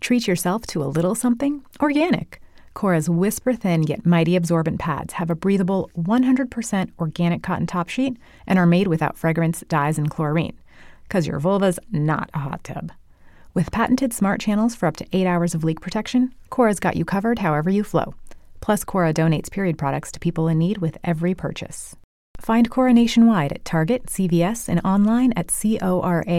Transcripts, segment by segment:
Treat yourself to a little something organic. Cora's whisper thin yet mighty absorbent pads have a breathable 100% organic cotton top sheet and are made without fragrance, dyes, and chlorine. Because your vulva's not a hot tub. With patented smart channels for up to 8 hours of leak protection, Cora's got you covered however you flow. Plus, Cora donates period products to people in need with every purchase. Find Cora nationwide at Target, CVS, and online at cora.life.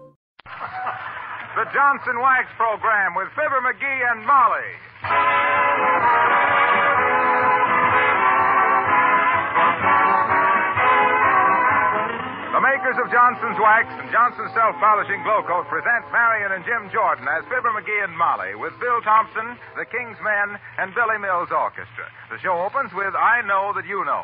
The Johnson Wax Program with Fibber McGee and Molly. The makers of Johnson's Wax and Johnson's Self Polishing Glow Coat present Marion and Jim Jordan as Fibber McGee and Molly with Bill Thompson, the King's Men, and Billy Mills Orchestra. The show opens with I Know That You Know.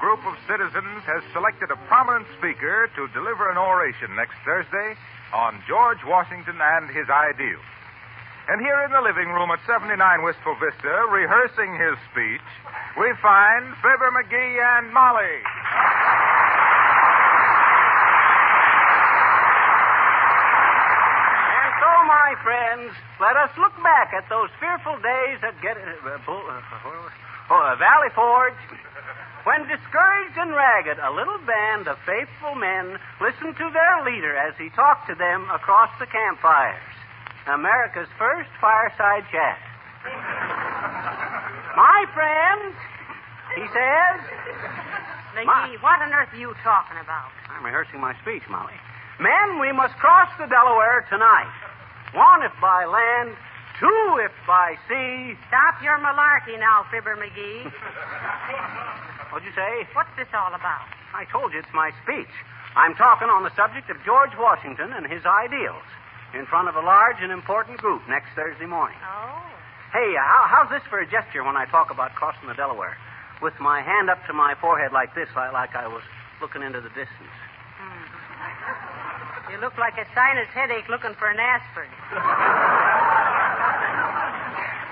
Group of citizens has selected a prominent speaker to deliver an oration next Thursday on George Washington and his ideals. And here in the living room at 79 Wistful Vista, rehearsing his speech, we find Fibber McGee and Molly. And so, my friends, let us look back at those fearful days at get, uh, uh, uh, Valley Forge, when discouraged and ragged, a little band of faithful men listened to their leader as he talked to them across the campfires. America's first fireside chat. my friends, he says. McGee, what on earth are you talking about? I'm rehearsing my speech, Molly. Men, we must cross the Delaware tonight. One if by land, two if I see. Stop your malarkey now, Fibber McGee. What'd you say? What's this all about? I told you it's my speech. I'm talking on the subject of George Washington and his ideals in front of a large and important group next Thursday morning. Oh. Hey, uh, how, how's this for a gesture when I talk about crossing the Delaware? With my hand up to my forehead like this, like, like I was looking into the distance. You look like a sinus headache looking for an aspirin.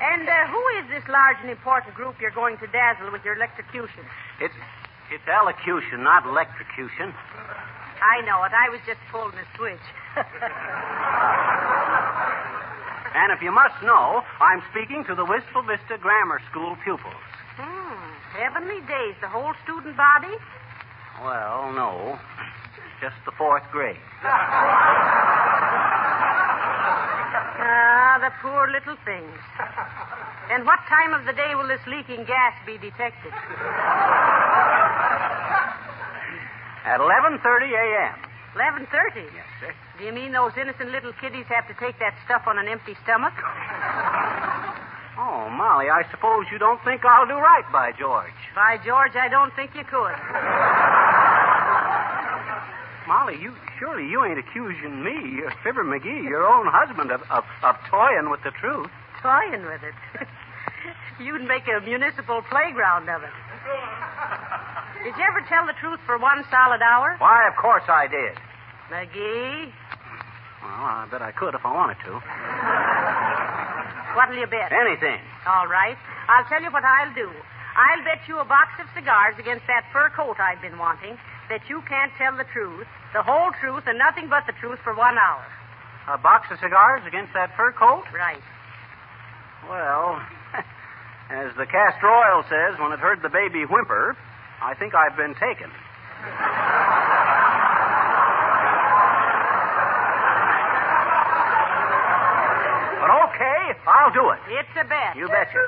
and uh, who is this large and important group you're going to dazzle with your electrocution? It's it's elocution, not electrocution. I know it. I was just pulling a switch. And if you must know, I'm speaking to the Wistful Vista Grammar School pupils. hmm. Heavenly days. The whole student body? Well, no. Just the fourth grade. Ah, the poor little things. And what time of the day will this leaking gas be detected? At 11.30 a.m. 11.30. Yes, sir. Do you mean those innocent little kiddies have to take that stuff on an empty stomach? Oh, Molly, I suppose you don't think I'll do right by George. By George, I don't think you could. Molly, you surely you ain't accusing me, uh, Fibber McGee, your own husband, of, of, of toying with the truth. Toying with it. You'd make a municipal playground of it. Did you ever tell the truth for one solid hour? Why, of course I did. McGee, Well, I bet I could if I wanted to. what'll you bet? Anything. All right. I'll tell you what I'll do. I'll bet you a box of cigars against that fur coat I've been wanting that you can't tell the truth, the whole truth, and nothing but the truth for one hour. A box of cigars against that fur coat? Right. Well, as the castor oil says when it heard the baby whimper, I think I've been taken. But okay, I'll do it. It's a bet. You betcha.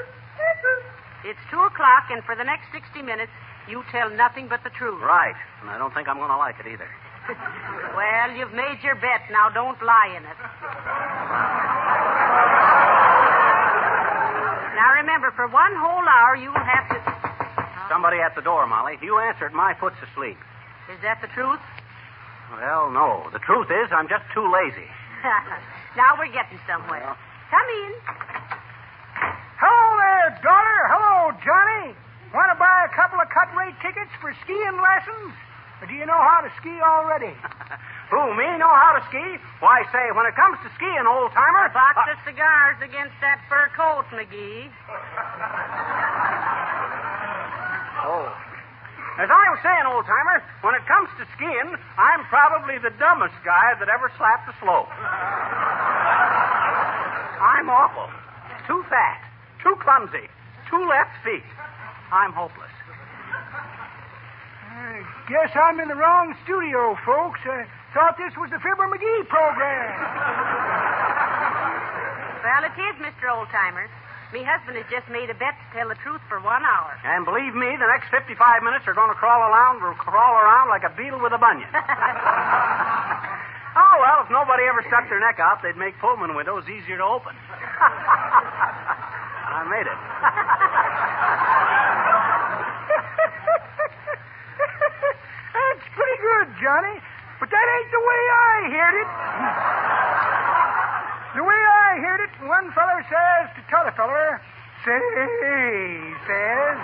It's two o'clock, and for the next 60 minutes, you tell nothing but the truth. Right. And I don't think I'm going to like it either. Well, you've made your bet. Now don't lie in it. Now remember, for one whole hour, you'll have to. Somebody at the door, Molly. If You answer it. My foot's asleep. Is that the truth? Well, no. The truth is, I'm just too lazy. now we're getting somewhere. Well. Come in. Hello there, daughter. Hello, Johnny. Want to buy a couple of cut rate tickets for skiing lessons? Or do you know how to ski already? Who, me, know how to ski? Why, say, when it comes to skiing, old timer. A box uh, of cigars against that fur coat, McGee. Oh. As I was saying, old timer, when it comes to skiing, I'm probably the dumbest guy that ever slapped a slope. I'm awful. Too fat, too clumsy, two left feet. I'm hopeless. I guess I'm in the wrong studio, folks. I thought this was the Fibber McGee program. Well, it is, Mr. Oldtimer. Me husband has just made a bet to tell the truth for one hour. And believe me, the next 55 minutes are going to crawl around, crawl around like a beetle with a bunion. oh, well, if nobody ever stuck their neck out, they'd make Pullman windows easier to open. I made it. That's pretty good, Johnny. But that ain't the way I heard it. the way I heard it, one feller says to t'other feller, say, says,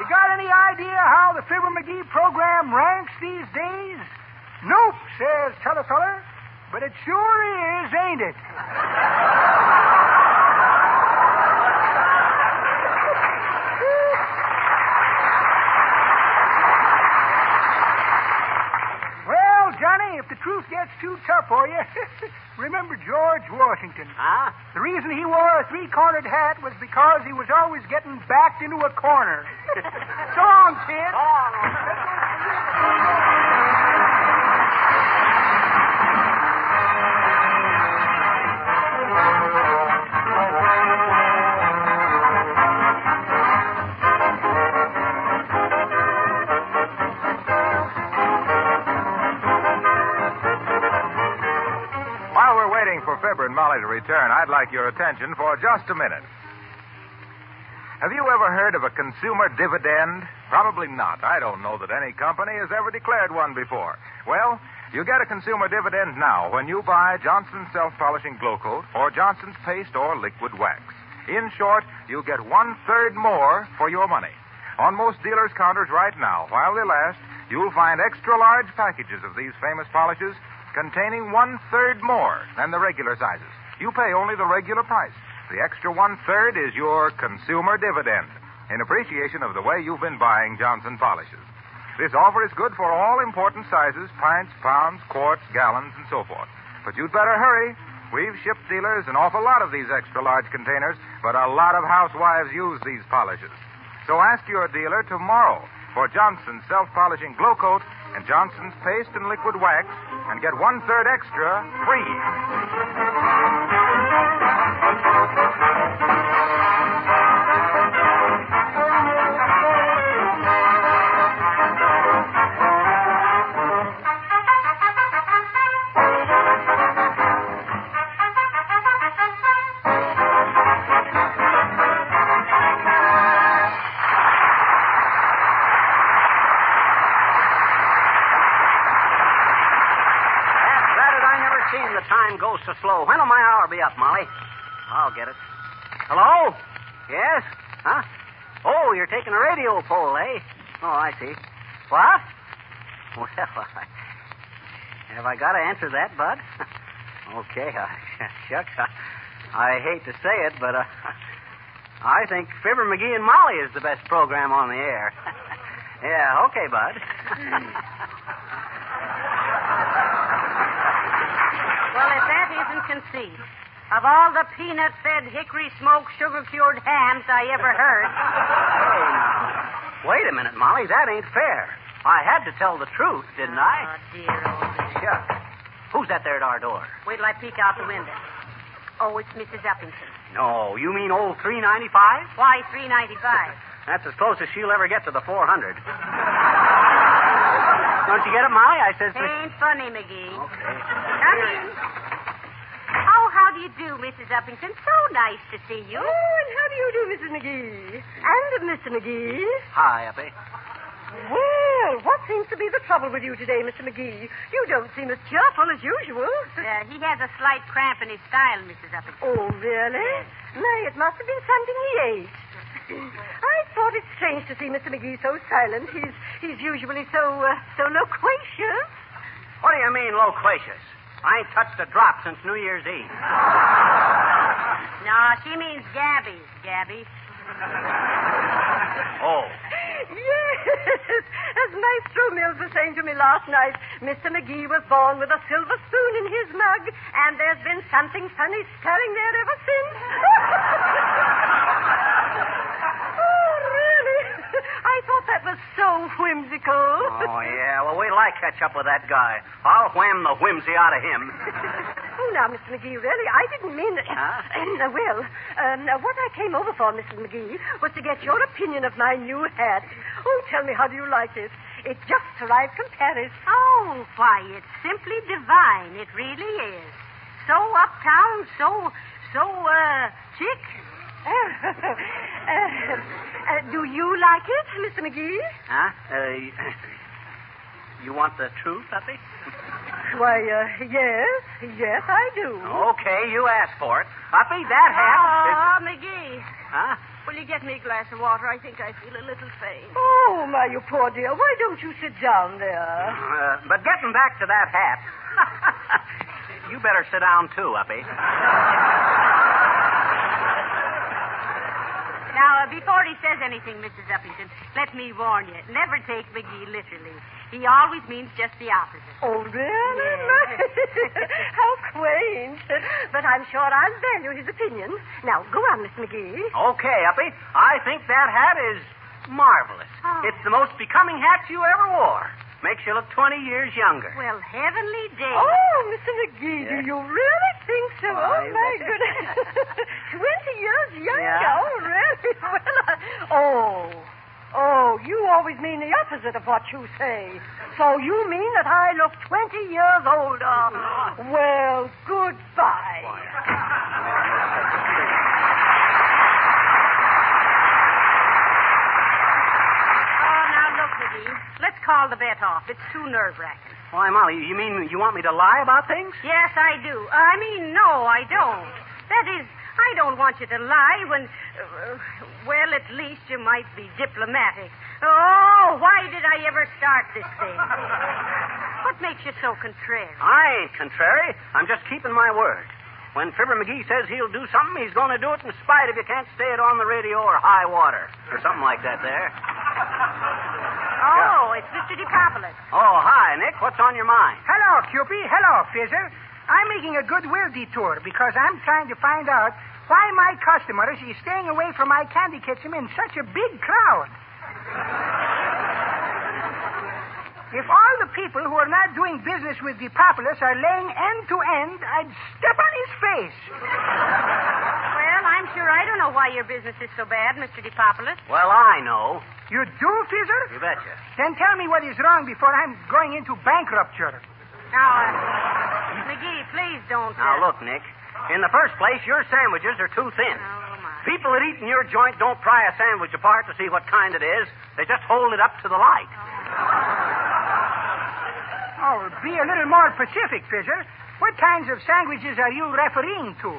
you got any idea how the Fibber McGee program ranks these days? Nope, says t'other feller. But it sure is, ain't it? Well, Johnny, if the truth gets too tough for you, remember George Washington. Huh? The reason he wore a three-cornered hat was because he was always getting backed into a corner. so long, kid. While Fibber and Molly to return, I'd like your attention for just a minute. Have you ever heard of a consumer dividend? Probably not. I don't know that any company has ever declared one before. Well, you get a consumer dividend now when you buy Johnson's self-polishing glow coat or Johnson's paste or liquid wax. In short, you get one third more for your money. On most dealers' counters right now, while they last, you'll find extra large packages of these famous polishes containing one third more than the regular sizes. You pay only the regular price. The extra one third is your consumer dividend in appreciation of the way you've been buying Johnson polishes. This offer is good for all important sizes pints, pounds, quarts, gallons, and so forth. But you'd better hurry. We've shipped dealers an awful lot of these extra large containers, but a lot of housewives use these polishes. So ask your dealer tomorrow for Johnson's self polishing glow coat and Johnson's paste and liquid wax and get one third extra free. So slow. When'll my hour be up, Molly? I'll get it. Hello? Yes? Huh? Oh, you're taking a radio poll, eh? Oh, I see. What? Well, I, have I got to answer that, Bud? okay, uh, shucks. I, I hate to say it, but uh, I think Fibber McGee and Molly is the best program on the air. yeah, okay, Bud. Well, if that isn't conceit. Of all the peanut fed, hickory smoked, sugar cured hams I ever heard. Wait a minute, Molly. That ain't fair. I had to tell the truth, didn't Oh, I? Oh, dear oh, old man. Shucks. Who's that there at our door? Wait till I peek out the window. Oh, it's Mrs. Uppington. No, you mean old 395? Why, three ninety five? That's as close as she'll ever get to the 400. Don't you get it, Molly? I says. Ain't funny, McGee. Okay. Come in. How do you do, Mrs. Uppington? So nice to see you. Oh, and how do you do, Mrs. McGee? And Mr. McGee? Hi, Uppy. Well, what seems to be the trouble with you today, Mr. McGee? You don't seem as cheerful as usual. Uh, he has a slight cramp in his style, Mrs. Uppington. Oh, really? Nay, it must have been something he ate. I thought it strange to see Mr. McGee so silent. He's he's usually so uh, so loquacious. What do you mean, loquacious? I ain't touched a drop since New Year's Eve. No, she means Gabby, Gabby. Oh. Yes, as Maestro Mills was saying to me last night, Mr. McGee was born with a silver spoon in his mug, and there's been something funny stirring there ever since. oh, really? I thought that was so whimsical. Oh, yeah. Well, wait till I catch up with that guy. I'll wham the whimsy out of him. Oh, now, Mr. McGee, really, I didn't mean that. Huh? Uh, well, um, uh, what I came over for, Mrs. McGee, was to get your opinion of my new hat. Oh, tell me, how do you like it? It just arrived from Paris. Oh, why, it's simply divine. It really is. So uptown, so, so, uh, chic. uh, uh, do you like it, Mr. McGee? Huh? Uh, you want the truth, Uppy? Why, uh, yes, yes, I do. Okay, you asked for it. Uppy, that hat is... Oh, McGee. Huh? Will you get me a glass of water? I think I feel a little faint. Oh, my, you poor dear. Why don't you sit down there? Uh, but getting back to that hat. you better sit down, too, Uppy. Now, uh, before he says anything, Mrs. Uppington, let me warn you. Never take McGee literally. He always means just the opposite. Oh, really? Yes. How quaint. But I'm sure I'll value his opinion. Now, go on, Miss McGee. Okay, Uppy. I think that hat is marvelous. Oh. It's the most becoming hat you ever wore. Makes you look 20 years younger. Well, heavenly day. Oh, Mr. McGee, do Yeah. you really think so? Why, oh, my goodness. Twenty years younger? Yeah. Oh, really? Well, I... Oh. Oh, you always mean the opposite of what you say. So you mean that I look 20 years older? Well, goodbye. Let's call the bet off. It's too nerve wracking. Why, Molly, you mean you want me to lie about things? Yes, I do. I mean, no, I don't. That is, I don't want you to lie when, uh, well, at least you might be diplomatic. Oh, why did I ever start this thing? What makes you so contrary? I ain't contrary. I'm just keeping my word. When Fibber McGee says he'll do something, he's going to do it in spite of you can't say it on the radio or high water or something like that there. Oh, it's Mr. Depopolis. Oh, hi, Nick. What's on your mind? Hello, Cupie. Hello, Fizzer. I'm making a goodwill detour because I'm trying to find out why my customers is staying away from my candy kitchen in such a big crowd. If all the people who are not doing business with Depopolis are laying end to end, I'd step on his face. Well, I'm sure I don't know why your business is so bad, Mr. Depopolis. Well, I know. You do, Fizzer? You betcha. Then tell me what is wrong before I'm going into bankruptcy. Now, uh, McGee, please don't. Now, uh, look, Nick. In the first place, your sandwiches are too thin. Oh, my. People that eat in your joint don't pry a sandwich apart to see what kind it is. They just hold it up to the light. Oh, be a little more specific, Fizzer. What kinds of sandwiches are you referring to?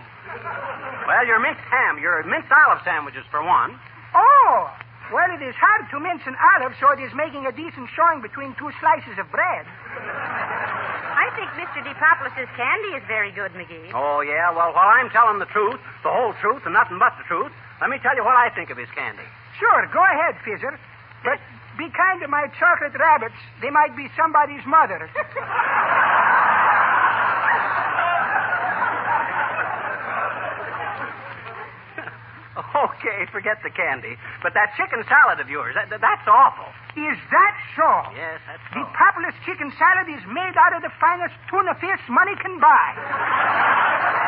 Well, your minced ham, your minced olive sandwiches, for one. Oh, well, it is hard to mince an olive, so it is making a decent showing between two slices of bread. I think Mr. Depopolis's candy is very good, McGee. Oh, yeah? Well, while I'm telling the truth, the whole truth, and nothing but the truth, let me tell you what I think of his candy. Sure, go ahead, Fizzer. But be kind to my chocolate rabbits. They might be somebody's mother. Okay, forget the candy. But that chicken salad of yours, that, that's awful. Is that so? Yes, that's so. Depopolis chicken salad is made out of the finest tuna fish money can buy.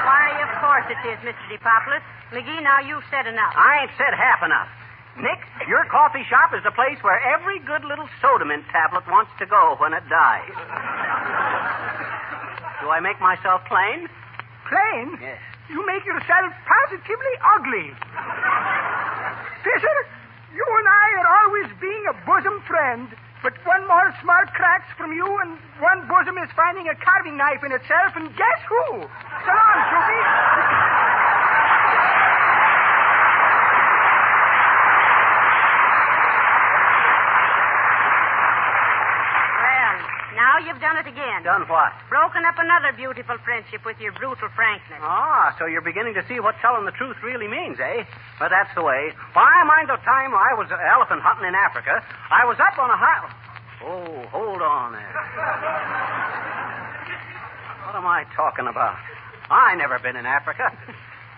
Why, of course it is, Mr. Depopolis. McGee, now you've said enough. I ain't said half enough. Nick, your coffee shop is the place where every good little soda mint tablet wants to go when it dies. Do I make myself plain? Plain? Yes. You make yourself positively ugly. Fisher, you and I are always being a bosom friend. But one more smart cracks from you, and one bosom is finding a carving knife in itself, and guess who? So Snoopy. Well, now you've done it again. Done what? Broken up another beautiful friendship with your brutal frankness. Ah, so you're beginning to see what telling the truth really means, eh? But that's the way. Why, I mind the time I was elephant hunting in Africa, I was up on a high. Oh, hold on there. what am I talking about? I never been in Africa.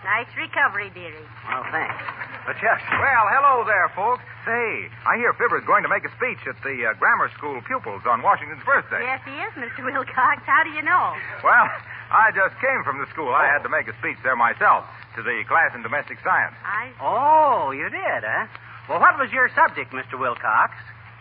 Nice recovery, dearie. Well, thanks. But just. Well, hello there, folks. Say, I hear Fibber's going to make a speech at the uh, grammar school pupils on Washington's birthday. Yes, he is, Mr. Wilcox. How do you know? Well, I just came from the school. I had to make a speech there myself to the class in domestic science. I. Oh, you did, huh? Well, what was your subject, Mr. Wilcox?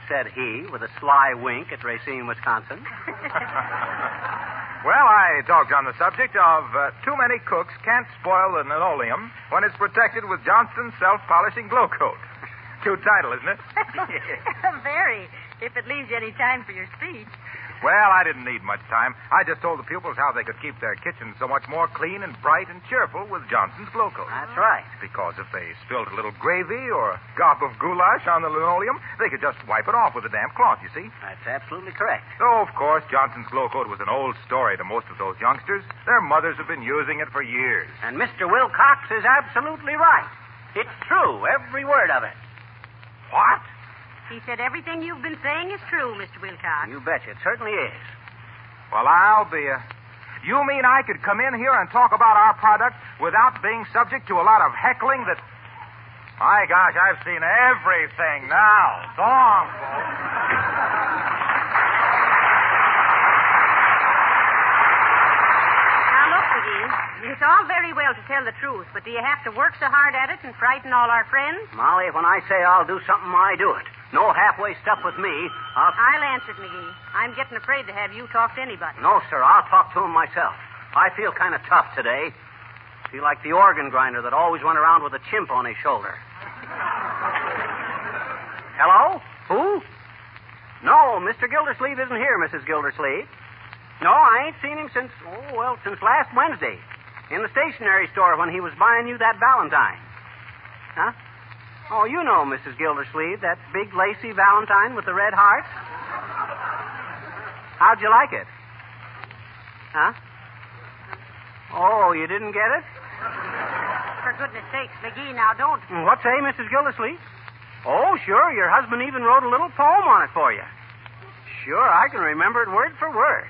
said he, with a sly wink at Racine, Wisconsin. Well, I talked on the subject of uh, too many cooks can't spoil the linoleum when it's protected with Johnson's self-polishing glow coat. Cute title, isn't it? Very. If it leaves you any time for your speech. Well, I didn't need much time. I just told the pupils how they could keep their kitchens so much more clean and bright and cheerful with Johnson's Glow Coat. That's right. Because if they spilled a little gravy or a gob of goulash on the linoleum, they could just wipe it off with a damp cloth, you see. That's absolutely correct. Though, of course, Johnson's Glow Coat was an old story to most of those youngsters. Their mothers have been using it for years. And Mr. Wilcox is absolutely right. It's true, every word of it. What? He said everything you've been saying is true, Mr. Wilcox. You betcha. It certainly is. Well, I'll be a. You mean I could come in here and talk about our product without being subject to a lot of heckling that. My gosh, I've seen everything now. So long, folks. Now, look, McGee. It's all very well to tell the truth, but do you have to work so hard at it and frighten all our friends? Molly, when I say I'll do something, I do it. No halfway stuff with me. I'll. I'll answer it, McGee. I'm getting afraid to have you talk to anybody. No, sir. I'll talk to him myself. I feel kind of tough today. Feel like the organ grinder that always went around with a chimp on his shoulder. Hello? Who? No, Mr. Gildersleeve isn't here, Mrs. Gildersleeve. No, I ain't seen him since, oh, well, since last Wednesday. In the stationery store when he was buying you that Valentine. Huh? Oh, you know, Mrs. Gildersleeve, that big lacy Valentine with the red heart. How'd you like it? Huh? Oh, you didn't get it? For goodness sakes, McGee, now don't. Mm, what say, Mrs. Gildersleeve? Oh, sure. Your husband even wrote a little poem on it for you. Sure, I can remember it word for word.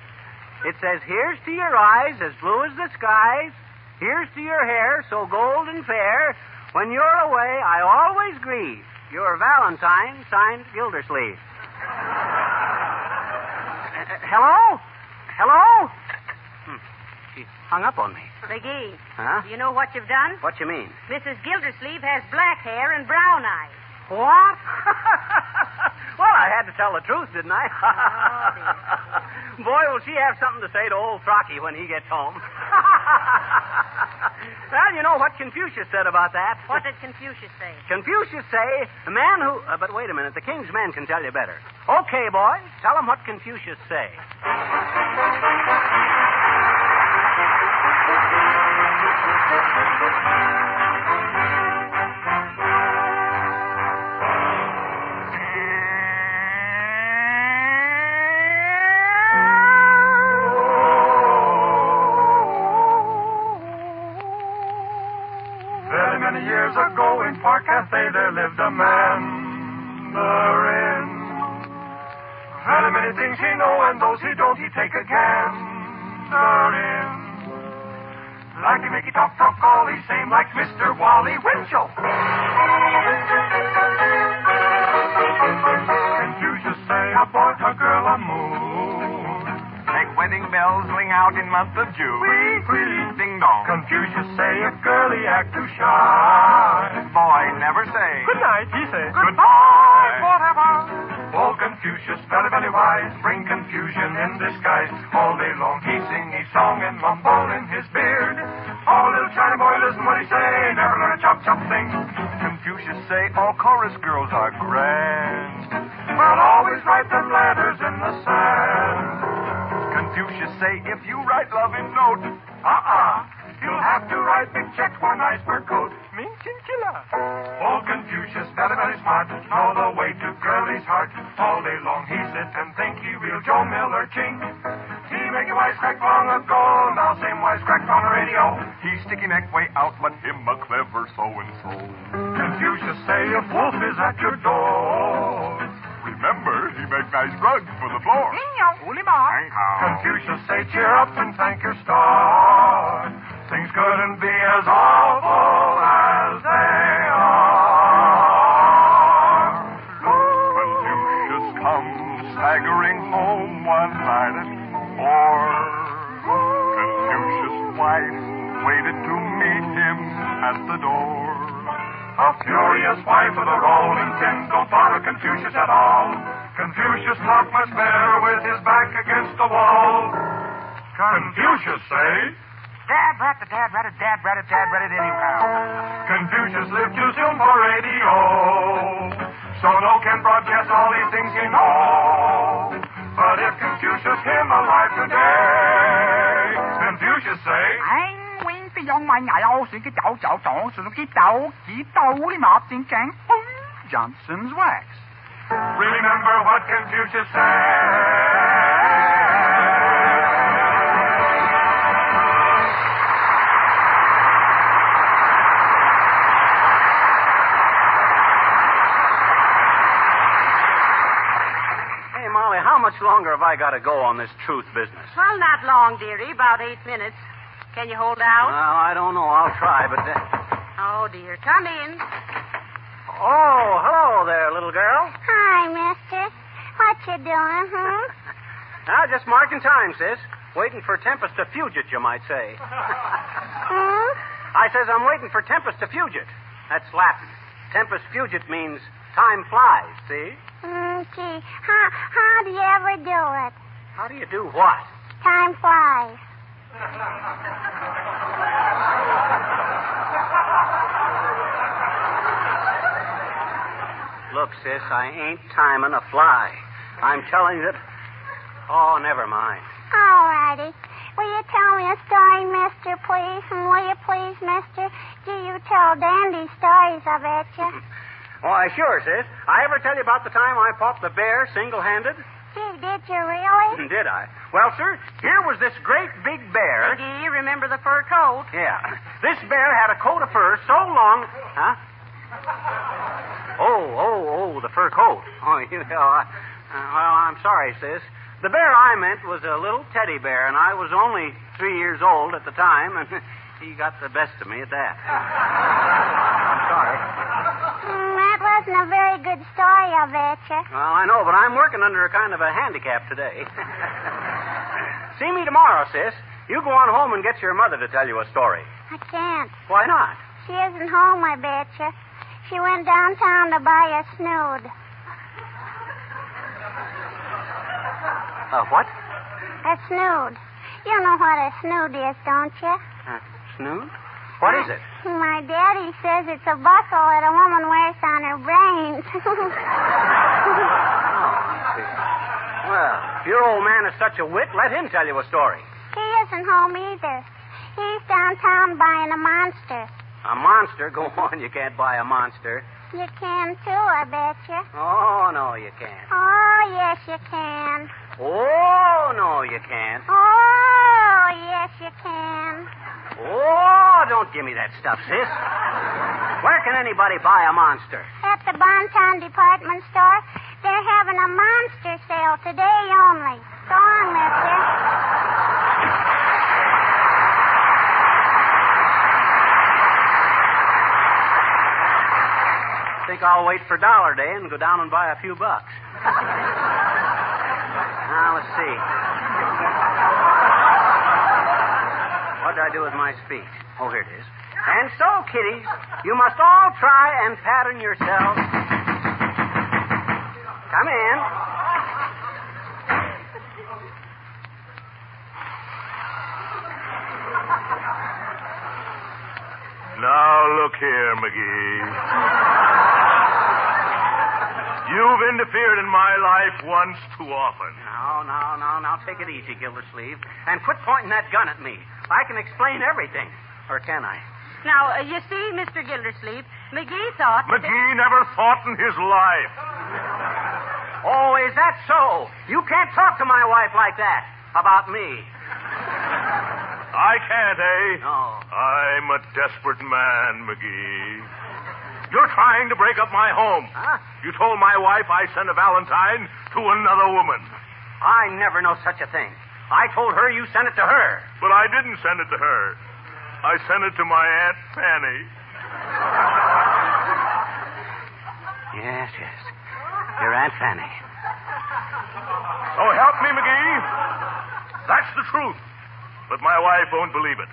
It says, Here's to your eyes as blue as the skies. Here's to your hair so gold and fair. When you're away, I always grieve. Your Valentine, signed Gildersleeve. Uh, hello? Hello? Hmm. She hung up on me. McGee, Huh? do you know what you've done? What you mean? Mrs. Gildersleeve has black hair and brown eyes. What? well, I had to tell the truth, didn't I? Boy, will she have something to say to old Frocky when he gets home. Well, you know what Confucius said about that. What did Confucius say? Confucius say, the man who... Uh, but wait a minute, the king's man can tell you better. Okay, boy, tell him what Confucius say. There lived a mandarin. Very many things he know, and those he don't, he take a gander in. Like to make he talk, talk all the same, like Mr. Wally Winchell. Confucius say a boy, a girl, a moon. Make wedding bells ring out in month of June. Wee, wee. Ding dong. Confucius say a girlie act too shy. Bring confusion in disguise. All day long he sing his song and mumble in his beard. Oh, little China boy, listen what he say, never learn a chop chop thing. Confucius say all chorus girls are grand. Well, always write them letters in the sand. Confucius say if you write love in note, Uh-uh. You'll have to write big check nice fur coat. Ming chinchilla. Oh, Confucius, very, very smart. Know the way to girlie's heart. All day long he sit and Miller chink. He make a wisecrack long ago. Now same wisecrack on the radio. He's sticky neck way out, but him a clever so and so. Confucius say a wolf is at your door. Remember, he make nice rugs for the floor. Confucius say cheer up and thank your star. Things couldn't be as awful one night. Confucius' wife waited to meet him at the door. A furious wife of the rolling tin don't bother Confucius at all. Confucius talk much better with his back against the wall. Confucius say, Dad, rat, it, dad, rat, it, dad, rat, it, dad, rat, it anyhow. Confucius lived too soon for radio. So no can broadcast all these things he know. But if Confucius him alive today, Confucius say, anh Wing phải dùng mà nhảy ô sự cái chậu chậu chậu sự cái chậu chỉ tàu đi tiếng trắng Johnson's wax. remember what Confucius said. Much longer have I got to go on this truth business? Well, not long, dearie. About eight minutes. Can you hold out? Well, I don't know. I'll try, but. Uh... Oh, dear. Come in. Oh, hello there, little girl. Hi, mister. What you doing, hmm? Now, just marking time, sis. Waiting for Tempest to fugit, you might say. Hmm? I says I'm waiting for Tempest to fugit. That's Latin. Tempest fugit means time flies, see? Gee, how, how do you ever do it? How do you do what? Time flies. Look, sis, I ain't timing a fly. I'm telling you that. Oh, never mind. All righty. Will you tell me a story, mister, please? And will you please, mister? Do you tell dandy stories, I bet you. Why, sure, sis. I ever tell you about the time I fought the bear single handed? Gee, did you really? Did I? Well, sir, here was this great big bear. McGee, remember the fur coat? Yeah. This bear had a coat of fur so long. Huh? Oh, oh, oh, the fur coat. Oh, you know, I, uh, well, I'm sorry, sis. The bear I meant was a little teddy bear, and I was only three years old at the time, and he got the best of me at that. Sorry. Mm, that wasn't a very good story, I bet you. Well, I know, but I'm working under a kind of a handicap today. See me tomorrow, sis. You go on home and get your mother to tell you a story. I can't. Why not? She isn't home, I bet you. She went downtown to buy a snood. Uh, what? A snood. You know what a snood is, don't you? Uh, snood? What is it? My daddy says it's a buckle that a woman wears on her brains. Well, if your old man is such a wit, let him tell you a story. he isn't home either. He's downtown buying a monster. A monster? Go on, you can't buy a monster. You can too, I bet you. Oh, no, you can't. Oh, yes, you can. Oh, no, you can't. Oh, yes, you can. Oh, don't give me that stuff, sis. Where can anybody buy a monster? At the Bonton department store, they're having a monster sale today only. So long, mister. think I'll wait for Dollar Day and go down and buy a few bucks. now, let's see. What did I do with my speech? Oh, here it is. And so, kiddies, you must all try and pattern yourselves. Come in. Now, look here, McGee. You've interfered in my life once too often. No, no, no, now take it easy, Gildersleeve. And quit pointing that gun at me. I can explain everything. Or can I? Now, uh, you see, Mr. Gildersleeve, McGee thought. that- McGee never fought in his life. Oh, is that so? You can't talk to my wife like that about me. I can't, eh? No. I'm a desperate man, McGee. You're trying to break up my home. Huh? You told my wife I sent a Valentine to another woman. I never know such a thing. I told her you sent it to her. But I didn't send it to her. I sent it to my Aunt Fanny. Yes, yes. Your Aunt Fanny. So help me, McGee. That's the truth. But my wife won't believe it.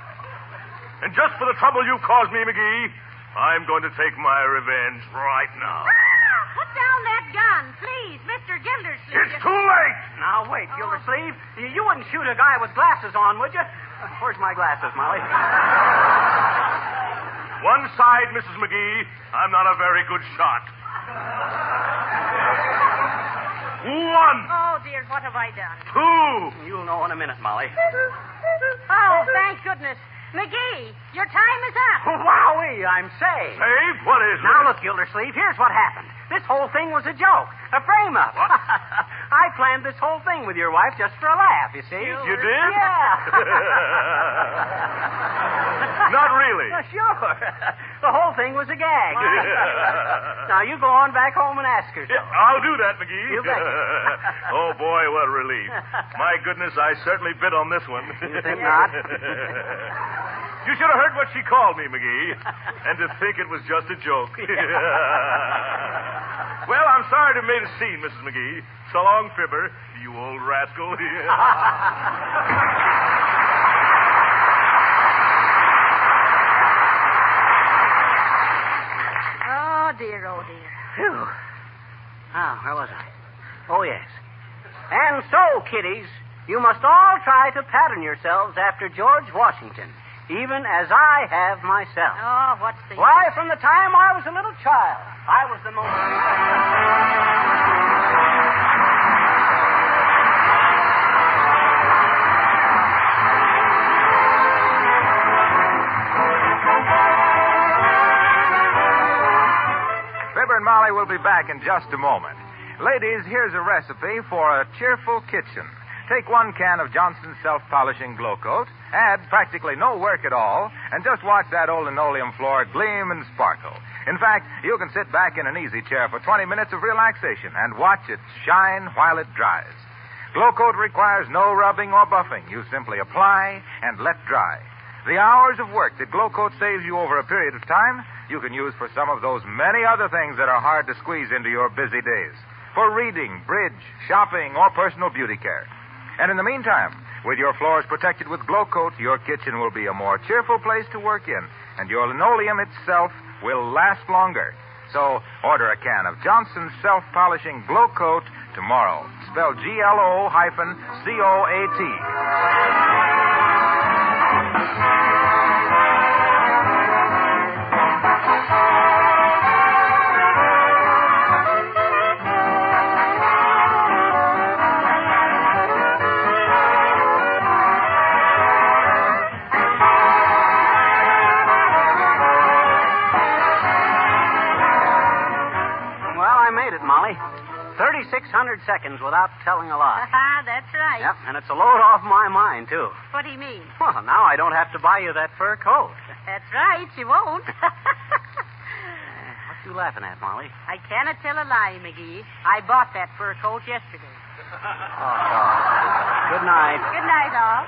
And just for the trouble you've caused me, McGee, I'm going to take my revenge right now. Put down that gun, please, Mr. Gildersleeve. It's too late. Now, wait, oh. Gildersleeve. You, you wouldn't shoot a guy with glasses on, would you? Where's my glasses, Molly? One side, Mrs. McGee, I'm not a very good shot. One, Oh, dear, what have I done? two. You'll know in a minute, Molly. Oh, thank goodness. McGee, your time is up. Wowee, I'm saved. Saved? What is it? Now, look, Gildersleeve, here's what happened. This whole thing was a joke, a frame up. What? I planned this whole thing with your wife just for a laugh, you see? You did? Yeah. Not really. Well, sure. The whole thing was a gag. now, you go on back home and ask her so. Yeah, I'll do that, McGee. You betcha. oh, boy, what a relief. My goodness, I certainly bit on this one. You think not? you should have heard what she called me, McGee. And to think it was just a joke. Well, I'm sorry to have made a scene, Mrs. McGee. So long, Fibber, you old rascal. Oh, dear, oh, dear. Phew. Ah, where was I? Oh, yes. And so, kiddies, you must all try to pattern yourselves after George Washington, even as I have myself. Oh, what's the Why, from the time I was a little child, I was the most. And Molly will be back in just a moment. Ladies, here's a recipe for a cheerful kitchen. Take one can of Johnson's self-polishing glow coat, add practically no work at all, and just watch that old linoleum floor gleam and sparkle. In fact, you can sit back in an easy chair for 20 minutes of relaxation and watch it shine while it dries. Glow coat requires no rubbing or buffing. You simply apply and let dry. The hours of work that Glow Coat saves you over a period of time, you can use for some of those many other things that are hard to squeeze into your busy days. For reading, bridge, shopping, or personal beauty care. And in the meantime, with your floors protected with Glow Coat, your kitchen will be a more cheerful place to work in, and your linoleum itself will last longer. So order a can of Johnson's self-polishing Glow Coat tomorrow. Spell G-L-O hyphen C-O-A-T. Well, 3,600 seconds without telling a lie. Ah, that's right. Yep, and it's a load off my mind, too. What do you mean? Well, now I don't have to buy you that fur coat. That's right, you won't. What are you laughing at, Molly? I cannot tell a lie, McGee. I bought that fur coat yesterday. Good night. Good night, all.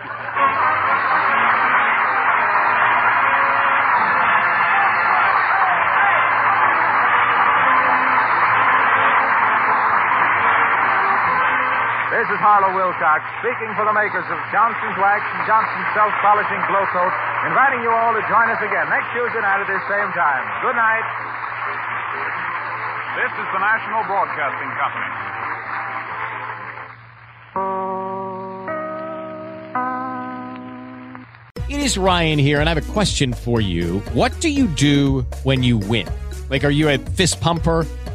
This is Harlow Wilcox speaking for the makers of Johnson's Wax and Johnson's Self Polishing Glow Coat, inviting you all to join us again next Tuesday night at this same time. Good night. This is the National Broadcasting Company. It is Ryan here, and I have a question for you. What do you do when you win? Like, are you a fist pumper?